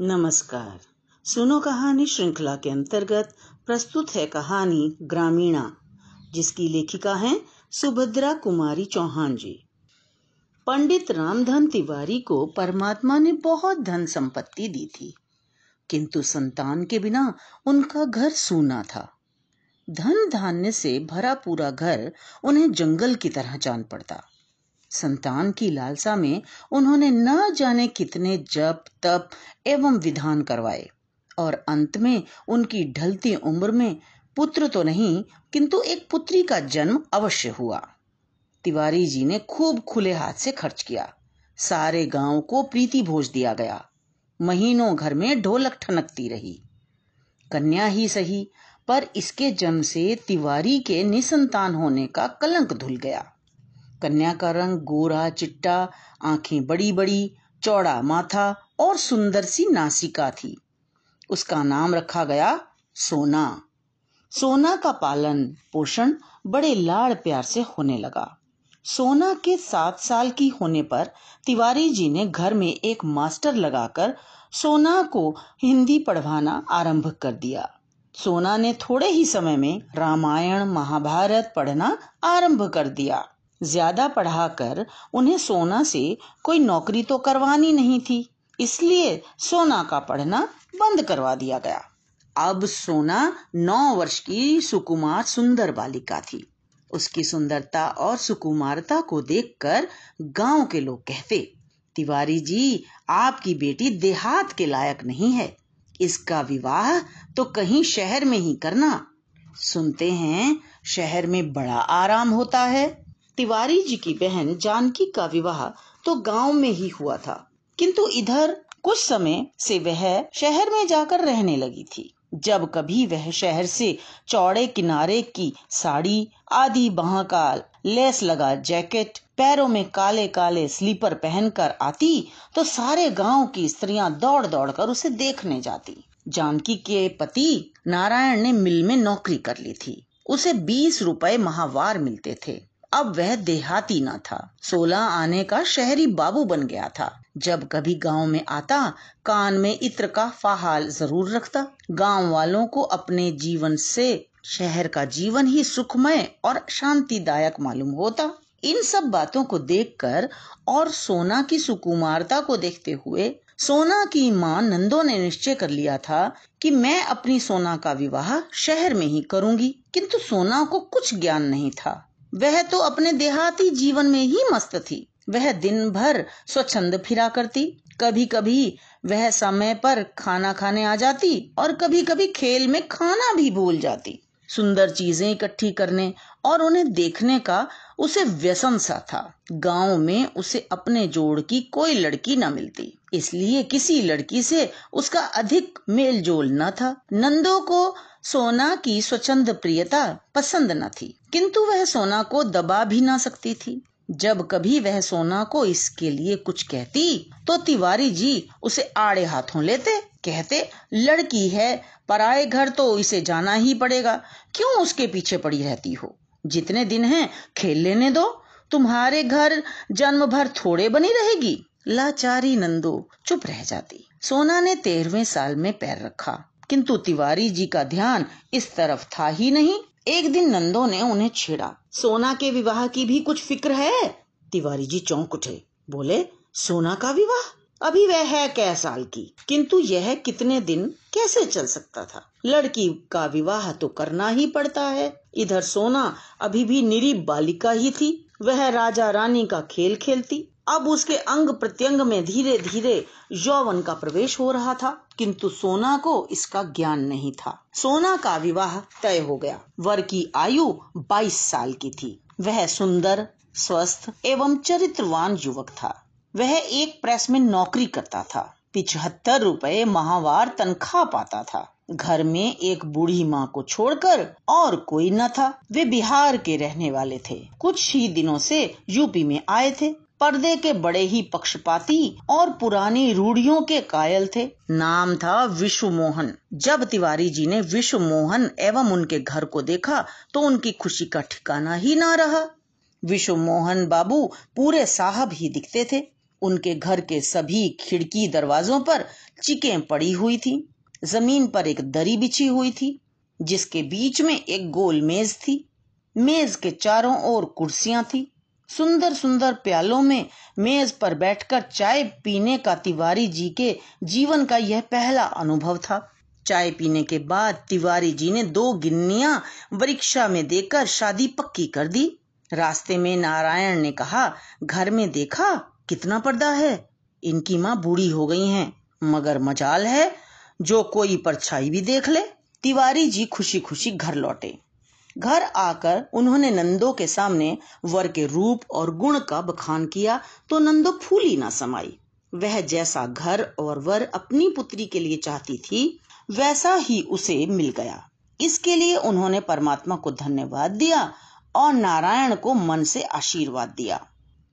नमस्कार। सुनो कहानी श्रृंखला के अंतर्गत प्रस्तुत है कहानी ग्रामीणा, जिसकी लेखिका हैं सुभद्रा कुमारी चौहान जी। पंडित रामधन तिवारी को परमात्मा ने बहुत धन संपत्ति दी थी, किंतु संतान के बिना उनका घर सूना था। धन धान्य से भरा पूरा घर उन्हें जंगल की तरह जान पड़ता। संतान की लालसा में उन्होंने न जाने कितने जप, तप एवं विधान करवाए। और अंत में उनकी ढलती उम्र में पुत्र तो नहीं, किंतु एक पुत्री का जन्म अवश्य हुआ। तिवारी जी ने खूब खुले हाथ से खर्च किया। सारे गाँव को प्रीति भोज दिया गया। महीनों घर में ढोलक ठनकती रही। कन्या ही सही, पर इसके जन्म से तिवारी के निसंतान होने का कलंक धुल गया। कन्या का रंग, गोरा चिट्टा, आँखें बड़ी बड़ी चौड़ा माथा और सुंदर सी नासिका थी। उसका नाम रखा गया सोना। सोना का पालन, पोषण बड़े लाड़ प्यार से होने लगा। सोना के सात साल की होने पर तिवारी जी ने घर में एक मास्टर लगाकर सोना को हिंदी पढ़वाना आरंभ कर दिया। सोना ने थोड़े ही समय में रामायण, महाभारत पढ़ना आरंभ कर दिया। ज़्यादा पढ़ाकर उन्हें सोना से कोई नौकरी तो करवानी नहीं थी, इसलिए सोना का पढ़ना बंद करवा दिया गया। अब सोना नौ वर्ष की सुकुमार सुंदर बालिका थी। उसकी सुंदरता और सुकुमारता को देखकर गाँव के लोग कहते, तिवारी जी, आपकी बेटी देहात के लायक नहीं है। इसका विवाह तो कहीं शहर में ही करना। सुनते हैं, शहर में बड़ा आराम होता है। तिवारी जी की बहन जानकी का विवाह तो गाँव में ही हुआ था। किंतु इधर कुछ समय से वह शहर में जाकर रहने लगी थी। जब कभी वह शहर से चौड़े किनारे की साड़ी, आदि बाह का लेस लगा जैकेट, पैरों में काले काले स्लीपर पहनकर आती तो सारे गाँव की स्त्रियाँ दौड़ दौड़ कर उसे देखने जाती। जानकी के पति नारायण ने मिल में नौकरी कर ली थी। उसे बीस रुपए माहवार मिलते थे। अब वह देहाती न था। सोलह आने का शहरी बाबू बन गया था। जब कभी गाँव में आता, कान में इत्र का फाहाल ज़रूर रखता। गाँव वालों को अपने जीवन से, शहर का जीवन ही सुखमय और शांतिदायक मालूम होता। इन सब बातों को देखकर और सोना की सुकुमारता को देखते हुए, सोना की माँ नंदो ने निश्चय कर लिया था कि मैं अपनी सोना का विवाह शहर में ही करूँगी। किंतु सोना को कुछ ज्ञान नहीं था। वह तो अपने देहाती जीवन में ही मस्त थी। वह दिन भर स्वच्छंद फिरा करती। कभी कभी वह समय पर खाना खाने आ जाती और कभी कभी खेल में खाना भी भूल जाती। सुंदर चीज़ें इकट्ठी करने और उन्हें देखने का उसे व्यसन सा था। गाँव में उसे अपने जोड़ की कोई लड़की न मिलती। इसलिए किसी लड़की से उसका अधिक मेल जोल न था। नंदो को सोना की स्वच्छंद प्रियता पसंद न थी, किंतु वह सोना को दबा भी ना सकती थी। जब कभी वह सोना को इसके लिए कुछ कहती तो तिवारी जी उसे आड़े हाथों लेते, कहते, लड़की है, पराए घर तो इसे जाना ही पड़ेगा। क्यों उसके पीछे पड़ी रहती हो? जितने दिन हैं, खेल लेने दो। तुम्हारे घर जन्म भर थोड़े बनी रहेगी। लाचारी नंदो चुप रह जाती। सोना ने तेरहवें साल में पैर रखा। किंतु तिवारी जी का ध्यान इस तरफ़ था ही नहीं। एक दिन नंदो ने उन्हें छेड़ा। सोना के विवाह की भी कुछ फ़िक्र है? तिवारी जी चौंक उठे। बोले, सोना का विवाह? अभी वह है कै साल की। किंतु यह कितने दिन कैसे चल सकता था? लड़की का विवाह तो करना ही पड़ता है। इधर सोना अभी भी निरी बालिका ही थी। वह राजा रानी का खेल खेलती। अब उसके अंग प्रत्यंग में धीरे धीरे यौवन का प्रवेश हो रहा था, किंतु सोना को इसका ज्ञान नहीं था। सोना का विवाह तय हो गया। वर की आयु 22 साल की थी। वह सुंदर, स्वस्थ एवं चरित्रवान युवक था। वह एक प्रेस में नौकरी करता था। पिछहत्तर रुपए माहवार तनख्वाह पाता था। घर में एक बूढ़ी माँ को छोड़कर और कोई न था। वे बिहार के रहने वाले थे। कुछ ही दिनों से यूपी में आए थे। पर्दे के बड़े ही पक्षपाती और पुरानी रूढ़ियों के कायल थे। नाम था विश्व मोहन जब तिवारी जी ने विश्व मोहन एवं उनके घर को देखा तो उनकी खुशी का ठिकाना ही ना रहा। विश्व मोहन बाबू पूरे साहब ही दिखते थे। उनके घर के सभी खिड़की दरवाजों पर चिकें पड़ी हुई थी। ज़मीन पर एक दरी बिछी हुई थी, जिसके बीच में एक गोल मेज थी। मेज के चारों ओर कुर्सियाँ थी। सुंदर सुंदर प्यालों में मेज पर बैठकर चाय पीने का तिवारी जी के जीवन का यह पहला अनुभव था। चाय पीने के बाद तिवारी जी ने दो गिन्निया वृक्षा में देकर शादी पक्की कर दी। रास्ते में नारायण ने कहा, घर में देखा, कितना पर्दा है। इनकी माँ बूढ़ी हो गई हैं, मगर मजाल है। जो कोई परछाई भी देख ले। तिवारी जी खुशी खुशी घर लौटे। घर आकर उन्होंने नंदो के सामने वर के रूप और गुण का बखान किया तो नंदो फूली ना समाई। वह जैसा घर और वर अपनी पुत्री के लिए चाहती थी, वैसा ही उसे मिल गया। इसके लिए उन्होंने परमात्मा को धन्यवाद दिया और नारायण को मन से आशीर्वाद दिया।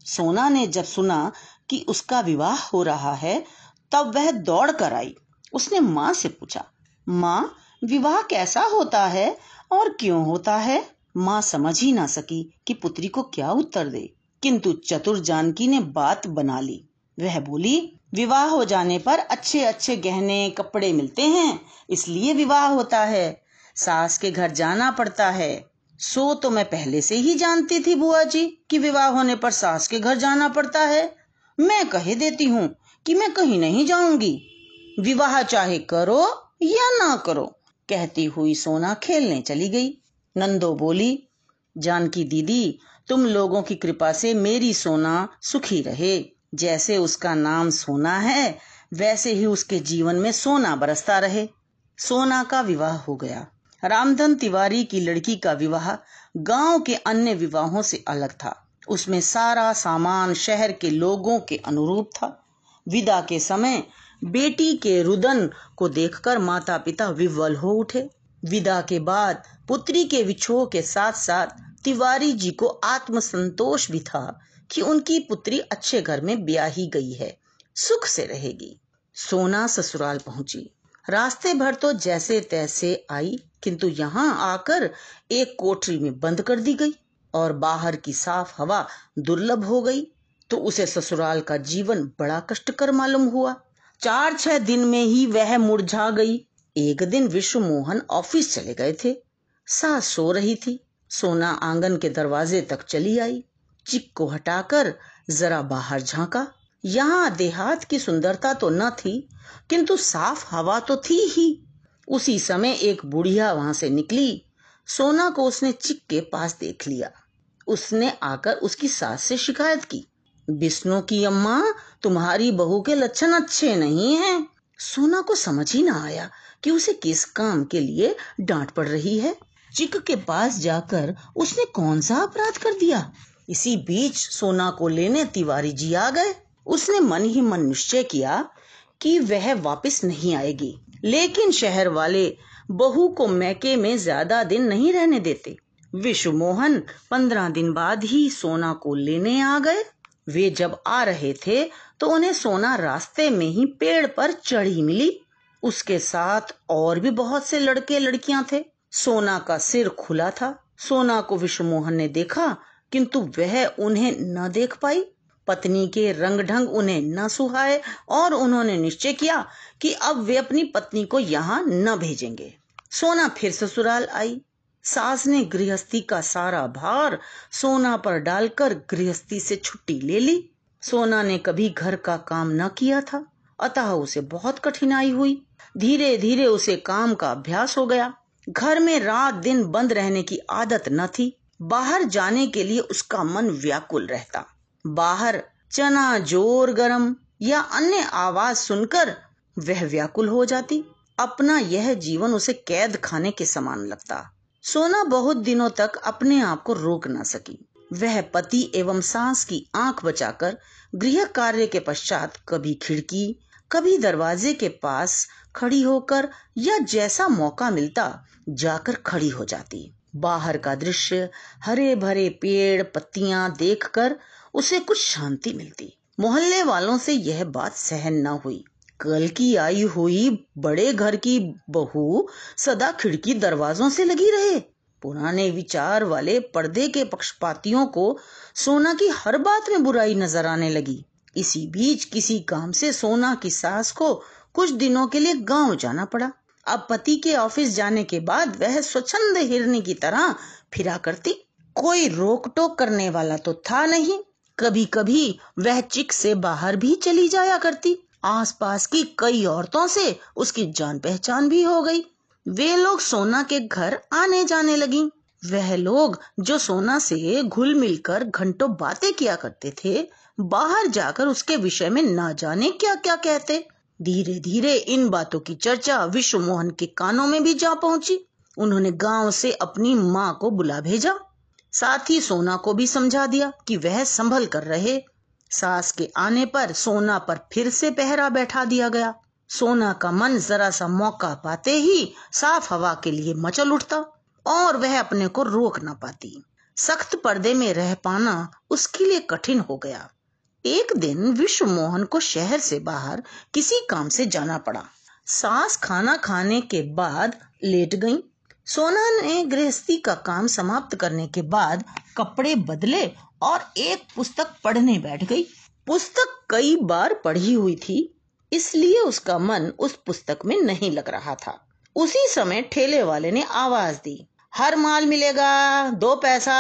सोना ने जब सुना कि उसका विवाह हो रहा है, तब वह दौड़ कर आई। उसने माँ से पूछा, माँ, विवाह कैसा होता है? और क्यों होता है? माँ समझ ही ना सकी कि पुत्री को क्या उत्तर दे। किंतु चतुर जानकी ने बात बना ली। वह बोली, विवाह हो जाने पर अच्छे अच्छे गहने, कपड़े मिलते हैं, इसलिए विवाह होता है। सास के घर जाना पड़ता है। सो तो मैं पहले से ही जानती थी बुआ जी कि विवाह होने पर सास के घर जाना पड़ता है। मैं कह देती हूँ कि मैं कहीं नहीं जाऊँगी। विवाह चाहे करो या ना करो कहती हुई सोना खेलने चली गई। नंदो बोली, जानकी दीदी, तुम लोगों की कृपा से मेरी सोना सुखी रहे। जैसे उसका नाम सोना है, वैसे ही उसके जीवन में सोना बरसता रहे। सोना का विवाह हो गया। रामधन तिवारी की लड़की का विवाह गाँव के अन्य विवाहों से अलग था। उसमें सारा सामान शहर के लोगों के अनुरूप था। विदा के समय बेटी के रुदन को देखकर माता पिता विवल हो उठे। विदा के बाद पुत्री के विछोह के साथ साथ तिवारी जी को आत्मसंतोष भी था कि उनकी पुत्री अच्छे घर में ब्याही गई है, सुख से रहेगी। सोना ससुराल पहुँची। रास्ते भर तो जैसे तैसे आई, किंतु यहाँ आकर एक कोठरी में बंद कर दी गई और बाहर की साफ़ हवा दुर्लभ हो गई तो उसे ससुराल का जीवन बड़ा कष्टकर मालूम हुआ। चार छह दिन में ही वह मुरझा गई। एक दिन विश्व मोहन ऑफ़िस चले गए थे। सास सो रही थी। सोना आँगन के दरवाजे तक चली आई। चिक को हटाकर जरा बाहर झांका। यहाँ देहात की सुंदरता तो न थी, किंतु साफ़ हवा तो थी ही। उसी समय एक बुढ़िया वहाँ से निकली। सोना को उसने चिक के पास देख लिया। उसने आकर उसकी सास से शिकायत की। विष्णु की अम्मा, तुम्हारी बहू के लक्षण अच्छे नहीं हैं। सोना को समझ ही ना आया कि उसे किस काम के लिए डांट पड़ रही है। चिक के पास जाकर उसने कौन सा अपराध कर दिया? इसी बीच सोना को लेने तिवारी जी आ गए। उसने मन ही मन निश्चय किया कि वह वापस नहीं आएगी। लेकिन शहर वाले बहू को मैके में ज़्यादा दिन नहीं रहने देते। विश्व मोहन पंद्रह दिन बाद ही सोना को लेने आ गए। वे जब आ रहे थे तो उन्हें सोना रास्ते में ही पेड़ पर चढ़ी मिली। उसके साथ और भी बहुत से लड़के लड़कियाँ थे। सोना का सिर खुला था। सोना को विश्वमोहन ने देखा, किंतु वह उन्हें न देख पाई। पत्नी के रंग ढंग उन्हें न सुहाए और उन्होंने निश्चय किया कि अब वे अपनी पत्नी को यहाँ न भेजेंगे। सोना फिर ससुराल आई। सास ने गृहस्थी का सारा भार सोना पर डालकर गृहस्थी से छुट्टी ले ली। सोना ने कभी घर का काम न किया था। अतः उसे बहुत कठिनाई हुई। धीरे धीरे उसे काम का अभ्यास हो गया। घर में रात दिन बंद रहने की आदत न थी। बाहर जाने के लिए उसका मन व्याकुल रहता। बाहर चना, ज़ोर गरम या अन्य आवाज़ सुनकर वह व्याकुल हो जाती। अपना यह जीवन उसे कैद खाने के समान लगता। सोना बहुत दिनों तक अपने आप को रोक न सकी। वह पति एवं सास की आँख बचाकर गृह कार्य के पश्चात कभी खिड़की, कभी दरवाजे के पास खड़ी होकर या जैसा मौका मिलता, जाकर खड़ी हो जाती। बाहर का दृश्य हरे भरे पेड़, पत्तियाँ देखकर उसे कुछ शांति मिलती। मोहल्ले वालों से यह बात सहन न हुई। कल की आई हुई बड़े घर की बहू सदा खिड़की दरवाजों से लगी रहे। पुराने विचार वाले पर्दे के पक्षपातियों को सोना की हर बात में बुराई नज़र आने लगी। इसी बीच किसी काम से सोना की सास को कुछ दिनों के लिए गाँव जाना पड़ा। अब पति के ऑफ़िस जाने के बाद वह स्वच्छंद हिरनी की तरह फिरा करती। कोई रोक टोक करने वाला तो था नहीं। कभी कभी वह चिक से बाहर भी चली जाया करती। आसपास की कई औरतों से उसकी जान पहचान भी हो गई। वे लोग सोना के घर आने जाने लगी। वह लोग जो सोना से घुल मिलकर घंटों बातें किया करते थे, बाहर जाकर उसके विषय में ना जाने क्या क्या कहते। धीरे धीरे इन बातों की चर्चा विश्व मोहन के कानों में भी जा पहुँची। उन्होंने गाँव से अपनी माँ को बुला भेजा। साथ ही सोना को भी समझा दिया कि वह संभल कर रहे सास के आने पर सोना पर फिर से पहरा बैठा दिया गया। सोना का मन जरा सा मौका पाते ही साफ़ हवा के लिए मचल उठता और वह अपने को रोक ना पाती। सख्त पर्दे में रह पाना उसके लिए कठिन हो गया। एक दिन विश्व मोहन को शहर से बाहर किसी काम से जाना पड़ा। सास खाना खाने के बाद लेट गईं। सोना ने गृहस्थी का काम समाप्त करने के बाद कपड़े बदले और एक पुस्तक पढ़ने बैठ गई। पुस्तक कई बार पढ़ी हुई थी, इसलिए उसका मन उस पुस्तक में नहीं लग रहा था। उसी समय ठेले वाले ने आवाज़ दी, हर माल मिलेगा, दो पैसा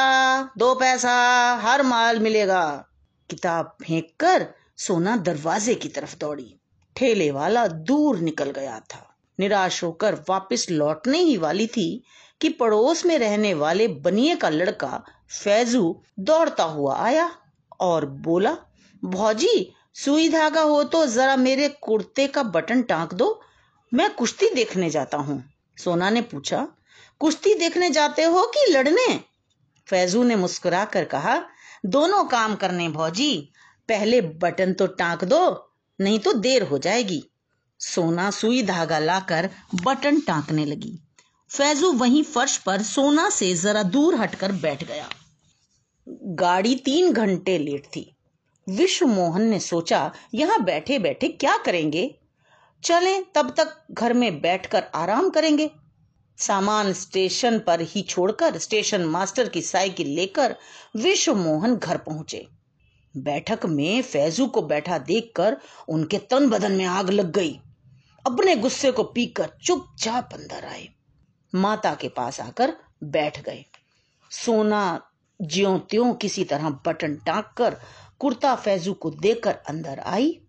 दो पैसा, हर माल मिलेगा। किताब फेंक कर सोना दरवाजे की तरफ़ दौड़ी। ठेले वाला दूर निकल गया था। निराश होकर वापस लौटने ही वाली थी कि पड़ोस में रहने वाले बनिए का लड़का फैजू दौड़ता हुआ आया और बोला, भौजी, सुई धागा हो तो जरा मेरे कुर्ते का बटन टांक दो, मैं कुश्ती देखने जाता हूँ। सोना ने पूछा, कुश्ती देखने जाते हो कि लड़ने? फैजू ने मुस्कुरा कर कहा, दोनों काम करने भौजी, पहले बटन तो टांक दो, नहीं तो देर हो जाएगी। सोना सुई धागा लाकर बटन टांकने लगी। फैजू वहीं फर्श पर सोना से जरा दूर हटकर बैठ गया। गाड़ी तीन घंटे लेट थी। विश्व मोहन ने सोचा, यहाँ बैठे बैठे क्या करेंगे? चलें, तब तक घर में बैठकर आराम करेंगे। सामान स्टेशन पर ही छोड़कर स्टेशन मास्टर की साइकिल लेकर विश्व मोहन घर पहुँचे। बैठक में फैजू को बैठा देखकर उनके तन बदन में आग लग गई। अपने गुस्से को पीकर चुपचाप अंदर आए। माता के पास आकर बैठ गए। सोना ज्यो त्यों किसी तरह बटन टाक कर कुर्ता फैजू को देकर अंदर आई।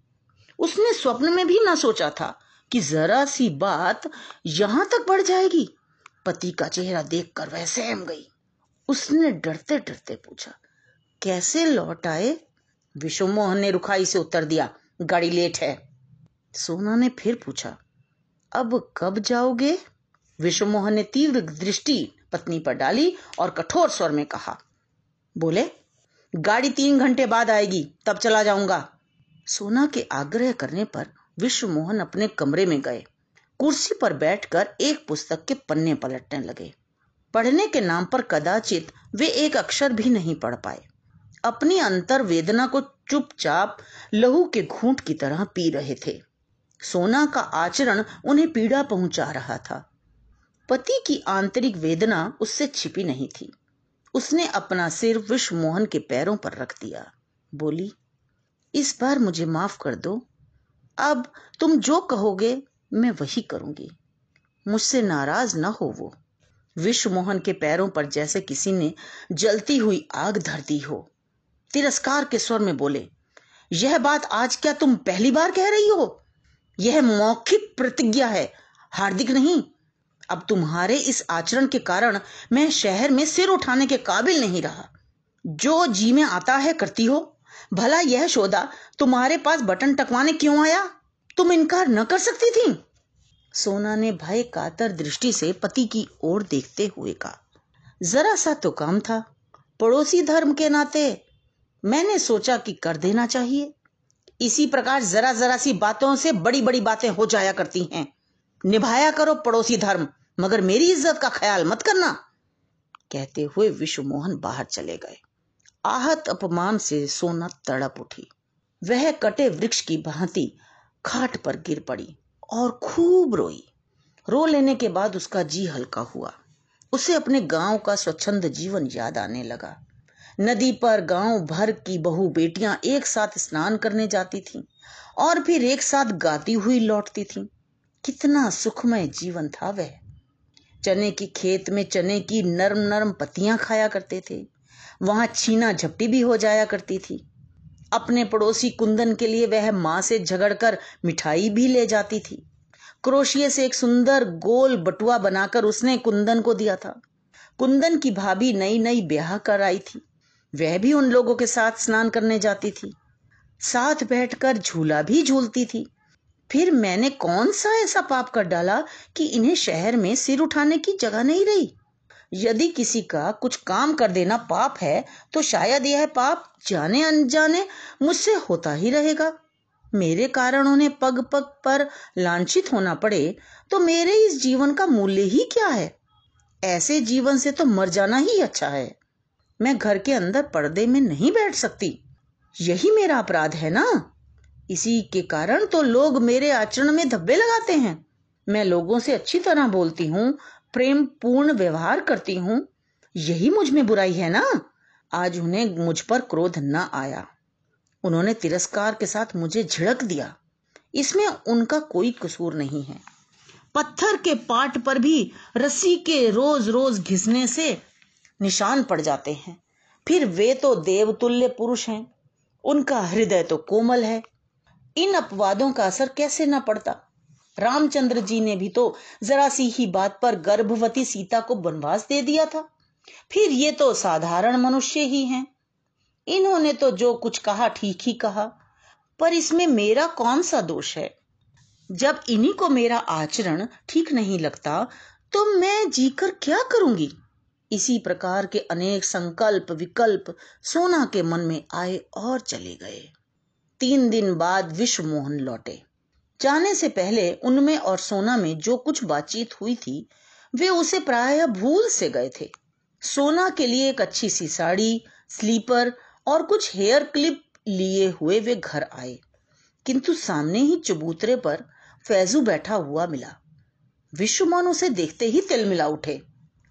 उसने स्वप्न में भी ना सोचा था कि जरा सी बात यहाँ तक बढ़ जाएगी। पति का चेहरा देखकर वह सहम गई। उसने डरते डरते पूछा, कैसे लौट आए? विश्व मोहन ने रुखाई से उत्तर दिया, गाड़ी लेट है। सोना ने फिर पूछा, अब कब जाओगे? विश्व मोहन ने तीव्र दृष्टि पत्नी पर डाली और कठोर स्वर में कहा, बोले, गाड़ी तीन घंटे बाद आएगी, तब चला जाऊँगा. सोना के आग्रह करने पर विश्व मोहन अपने कमरे में गए। कुर्सी पर बैठकर एक पुस्तक के पन्ने पलटने लगे। पढ़ने के नाम पर कदाचित वे एक अक्षर भी नहीं पढ़ पाए। अपनी अंतर वेदना को चुपचाप लहू के घूंट की तरह पी रहे थे। सोना का आचरण उन्हें पीड़ा पहुँचा रहा था। पति की आंतरिक वेदना उससे छिपी नहीं थी। उसने अपना सिर विश्व मोहन के पैरों पर रख दिया। बोली, इस बार मुझे माफ़ कर दो। अब तुम जो कहोगे, मैं वही करूँगी। मुझसे नाराज़ न हो वो। विश्व मोहन के पैरों पर जैसे किसी ने जलती हुई आग धर दी हो। तिरस्कार के स्वर में बोले, यह बात आज क्या तुम पहली बार कह रही हो? यह मौखिक प्रतिज्ञा है। हार्दिक नहीं अब तुम्हारे इस आचरण के कारण मैं शहर में सिर उठाने के काबिल नहीं रहा। जो जी में आता है करती हो। भला यह शोदा तुम्हारे पास बटन टकवाने क्यों आया? तुम इनकार न कर सकती थी? सोना ने भय कातर दृष्टि से पति की ओर देखते हुए कहा, जरा सा तो काम था। पड़ोसी धर्म के नाते मैंने सोचा कि कर देना चाहिए। इसी प्रकार जरा जरा सी बातों से बड़ी बड़ी बातें हो जाया करती हैं। निभाया करो पड़ोसी धर्म, मगर मेरी इज़्ज़त का ख्याल मत करना। कहते हुए विश्व मोहन बाहर चले गए। आहत अपमान से सोना तड़प उठी। वह कटे वृक्ष की भांति खाट पर गिर पड़ी और खूब रोई। रो लेने के बाद उसका जी हल्का हुआ। उसे अपने गाँव का स्वच्छंद जीवन याद आने लगा। नदी पर गाँव भर की बहु बेटियाँ एक साथ स्नान करने जाती थीं और फिर एक साथ गाती हुई लौटती थीं। कितना सुखमय जीवन था वह। चने की खेत में चने की नरम नरम पत्तियाँ खाया करते थे। वहाँ छीना झपटी भी हो जाया करती थी। अपने पड़ोसी कुंदन के लिए वह माँ से झगड़कर मिठाई भी ले जाती थी। क्रोशिये से एक सुंदर गोल बटुआ बनाकर उसने कुंदन को दिया था। कुंदन की भाभी नई नई ब्याह कर आई थी। वह भी उन लोगों के साथ स्नान करने जाती थी। साथ बैठकर झूला भी झूलती थी। फिर मैंने कौन सा ऐसा पाप कर डाला कि इन्हें शहर में सिर उठाने की जगह नहीं रही? यदि किसी का कुछ काम कर देना पाप है तो शायद यह पाप जाने अनजाने मुझसे होता ही रहेगा। मेरे कारण उन्हें पग पग पर लांछित होना पड़े तो मेरे इस जीवन का मूल्य ही क्या है? ऐसे जीवन से तो मर जाना ही अच्छा है। मैं घर के अंदर पर्दे में नहीं बैठ सकती। यही मेरा अपराध है ना? इसी के कारण तो लोग मेरे आचरण में धब्बे लगाते हैं। मैं लोगों से अच्छी तरह बोलती हूँ, प्रेम पूर्ण व्यवहार करती हूँ। यही मुझमें बुराई है ना? आज उन्हें मुझ पर क्रोध न आया। उन्होंने तिरस्कार के साथ मुझे झिड़क दिया। इसमें उनका कोई कसूर नहीं है। पत्थर के पाट पर भी रस्सी के रोज रोज घिसने से निशान पड़ जाते हैं। फिर वे तो देवतुल्य पुरुष हैं। उनका हृदय तो कोमल है। इन अपवादों का असर कैसे न पड़ता? रामचंद्र जी ने भी तो जरा सी ही बात पर गर्भवती सीता को वनवास दे दिया था। फिर ये तो साधारण मनुष्य ही हैं। इन्होंने तो जो कुछ कहा ठीक ही कहा, पर इसमें मेरा कौन सा दोष है? जब इन्हीं को मेरा आचरण ठीक नहीं लगता तो मैं जीकर क्या करूँगी? इसी प्रकार के अनेक संकल्प विकल्प सोना के मन में आए और चले गए। तीन दिन बाद विश्व मोहन लौटे। जाने से पहले उनमें और सोना में जो कुछ बातचीत हुई थी, वे उसे प्राय भूल से गए थे। सोना के लिए एक अच्छी सी साड़ी, स्लीपर और कुछ हेयर क्लिप लिए हुए वे घर आए। किंतु सामने ही चबूतरे पर फैजू बैठा हुआ मिला। विश्वमान उसे देखते ही तिल मिला उठे।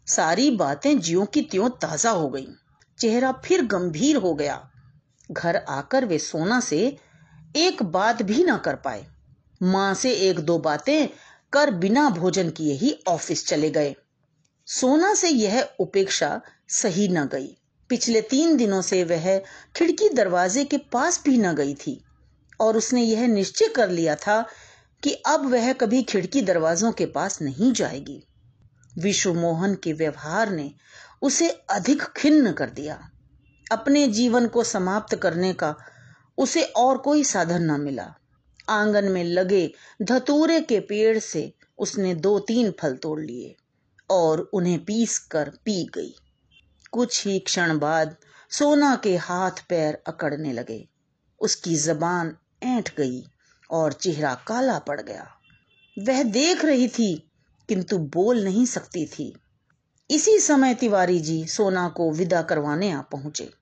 सारी बातें ज्यो की त्यों ताज़ा हो गईं। चेहरा फिर गंभीर हो गया। घर आकर वे सोना से एक बात भी ना कर पाए। माँ से एक दो बातें कर बिना भोजन किए ही ऑफ़िस चले गए। सोना से यह उपेक्षा सही न गई। पिछले तीन दिनों से वह खिड़की दरवाजे के पास भी न गई थी और उसने यह निश्चय कर लिया था कि अब वह कभी खिड़की दरवाजों के पास नहीं जाएगी। विश्व मोहन के व्यवहार ने उसे अधिक खिन्न कर दिया। अपने जीवन को समाप्त करने का उसे और कोई साधन न मिला। आँगन में लगे धतूरे के पेड़ से उसने दो तीन फल तोड़ लिए और उन्हें पीस कर पी गई। कुछ ही क्षण बाद सोना के हाथ पैर अकड़ने लगे। उसकी जबान ऐंठ गई और चेहरा काला पड़ गया। वह देख रही थी, किंतु बोल नहीं सकती थी। इसी समय तिवारी जी सोना को विदा करवाने आ पहुँचे।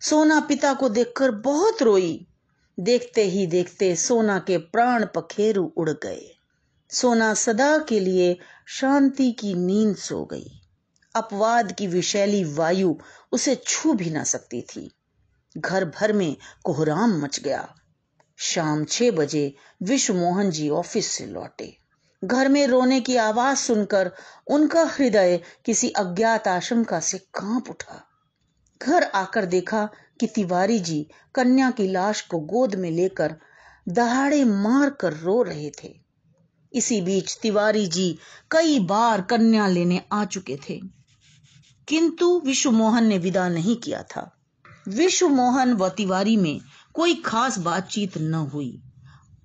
सोना पिता को देखकर बहुत रोई। देखते ही देखते सोना के प्राण पखेरु उड़ गए। सोना सदा के लिए शांति की नींद सो गई। अपवाद की विशैली वायु उसे छू भी ना सकती थी। घर भर में कोहराम मच गया। शाम छह बजे विश्व मोहन जी ऑफ़िस से लौटे। घर में रोने की आवाज़ सुनकर उनका हृदय किसी अज्ञात आशंका से काँप उठा। घर आकर देखा कि तिवारी जी कन्या की लाश को गोद में लेकर दहाड़े मार कर रो रहे थे। इसी बीच तिवारी जी कई बार कन्या लेने आ चुके थे। किंतु विश्व मोहन ने विदा नहीं किया था। विश्व मोहन व तिवारी में कोई खास बातचीत न हुई।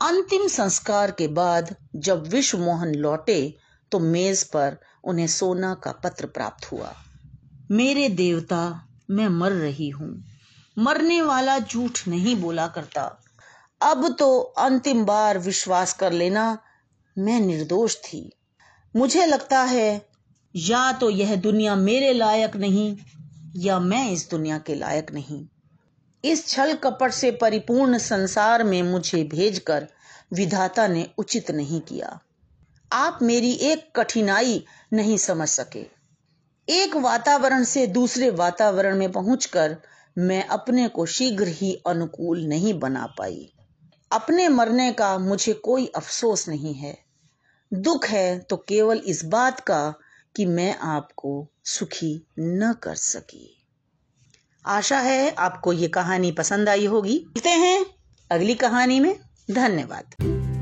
अंतिम संस्कार के बाद जब विश्व मोहन लौटे तो मेज पर उन्हें सोना का पत्र प्राप्त हुआ। मेरे देवता, मैं मर रही हूँ। मरने वाला झूठ नहीं बोला करता। अब तो अंतिम बार विश्वास कर लेना मैं निर्दोष थी। मुझे लगता है, या तो यह दुनिया मेरे लायक नहीं, या मैं इस दुनिया के लायक नहीं। इस छल कपट से परिपूर्ण संसार में मुझे भेजकर विधाता ने उचित नहीं किया। आप मेरी एक कठिनाई नहीं समझ सके। एक वातावरण से दूसरे वातावरण में पहुंचकर मैं अपने को शीघ्र ही अनुकूल नहीं बना पाई। अपने मरने का मुझे कोई अफसोस नहीं है। दुख है तो केवल इस बात का कि मैं आपको सुखी न कर सकी। आशा है आपको ये कहानी पसंद आई होगी। मिलते हैं अगली कहानी में। धन्यवाद।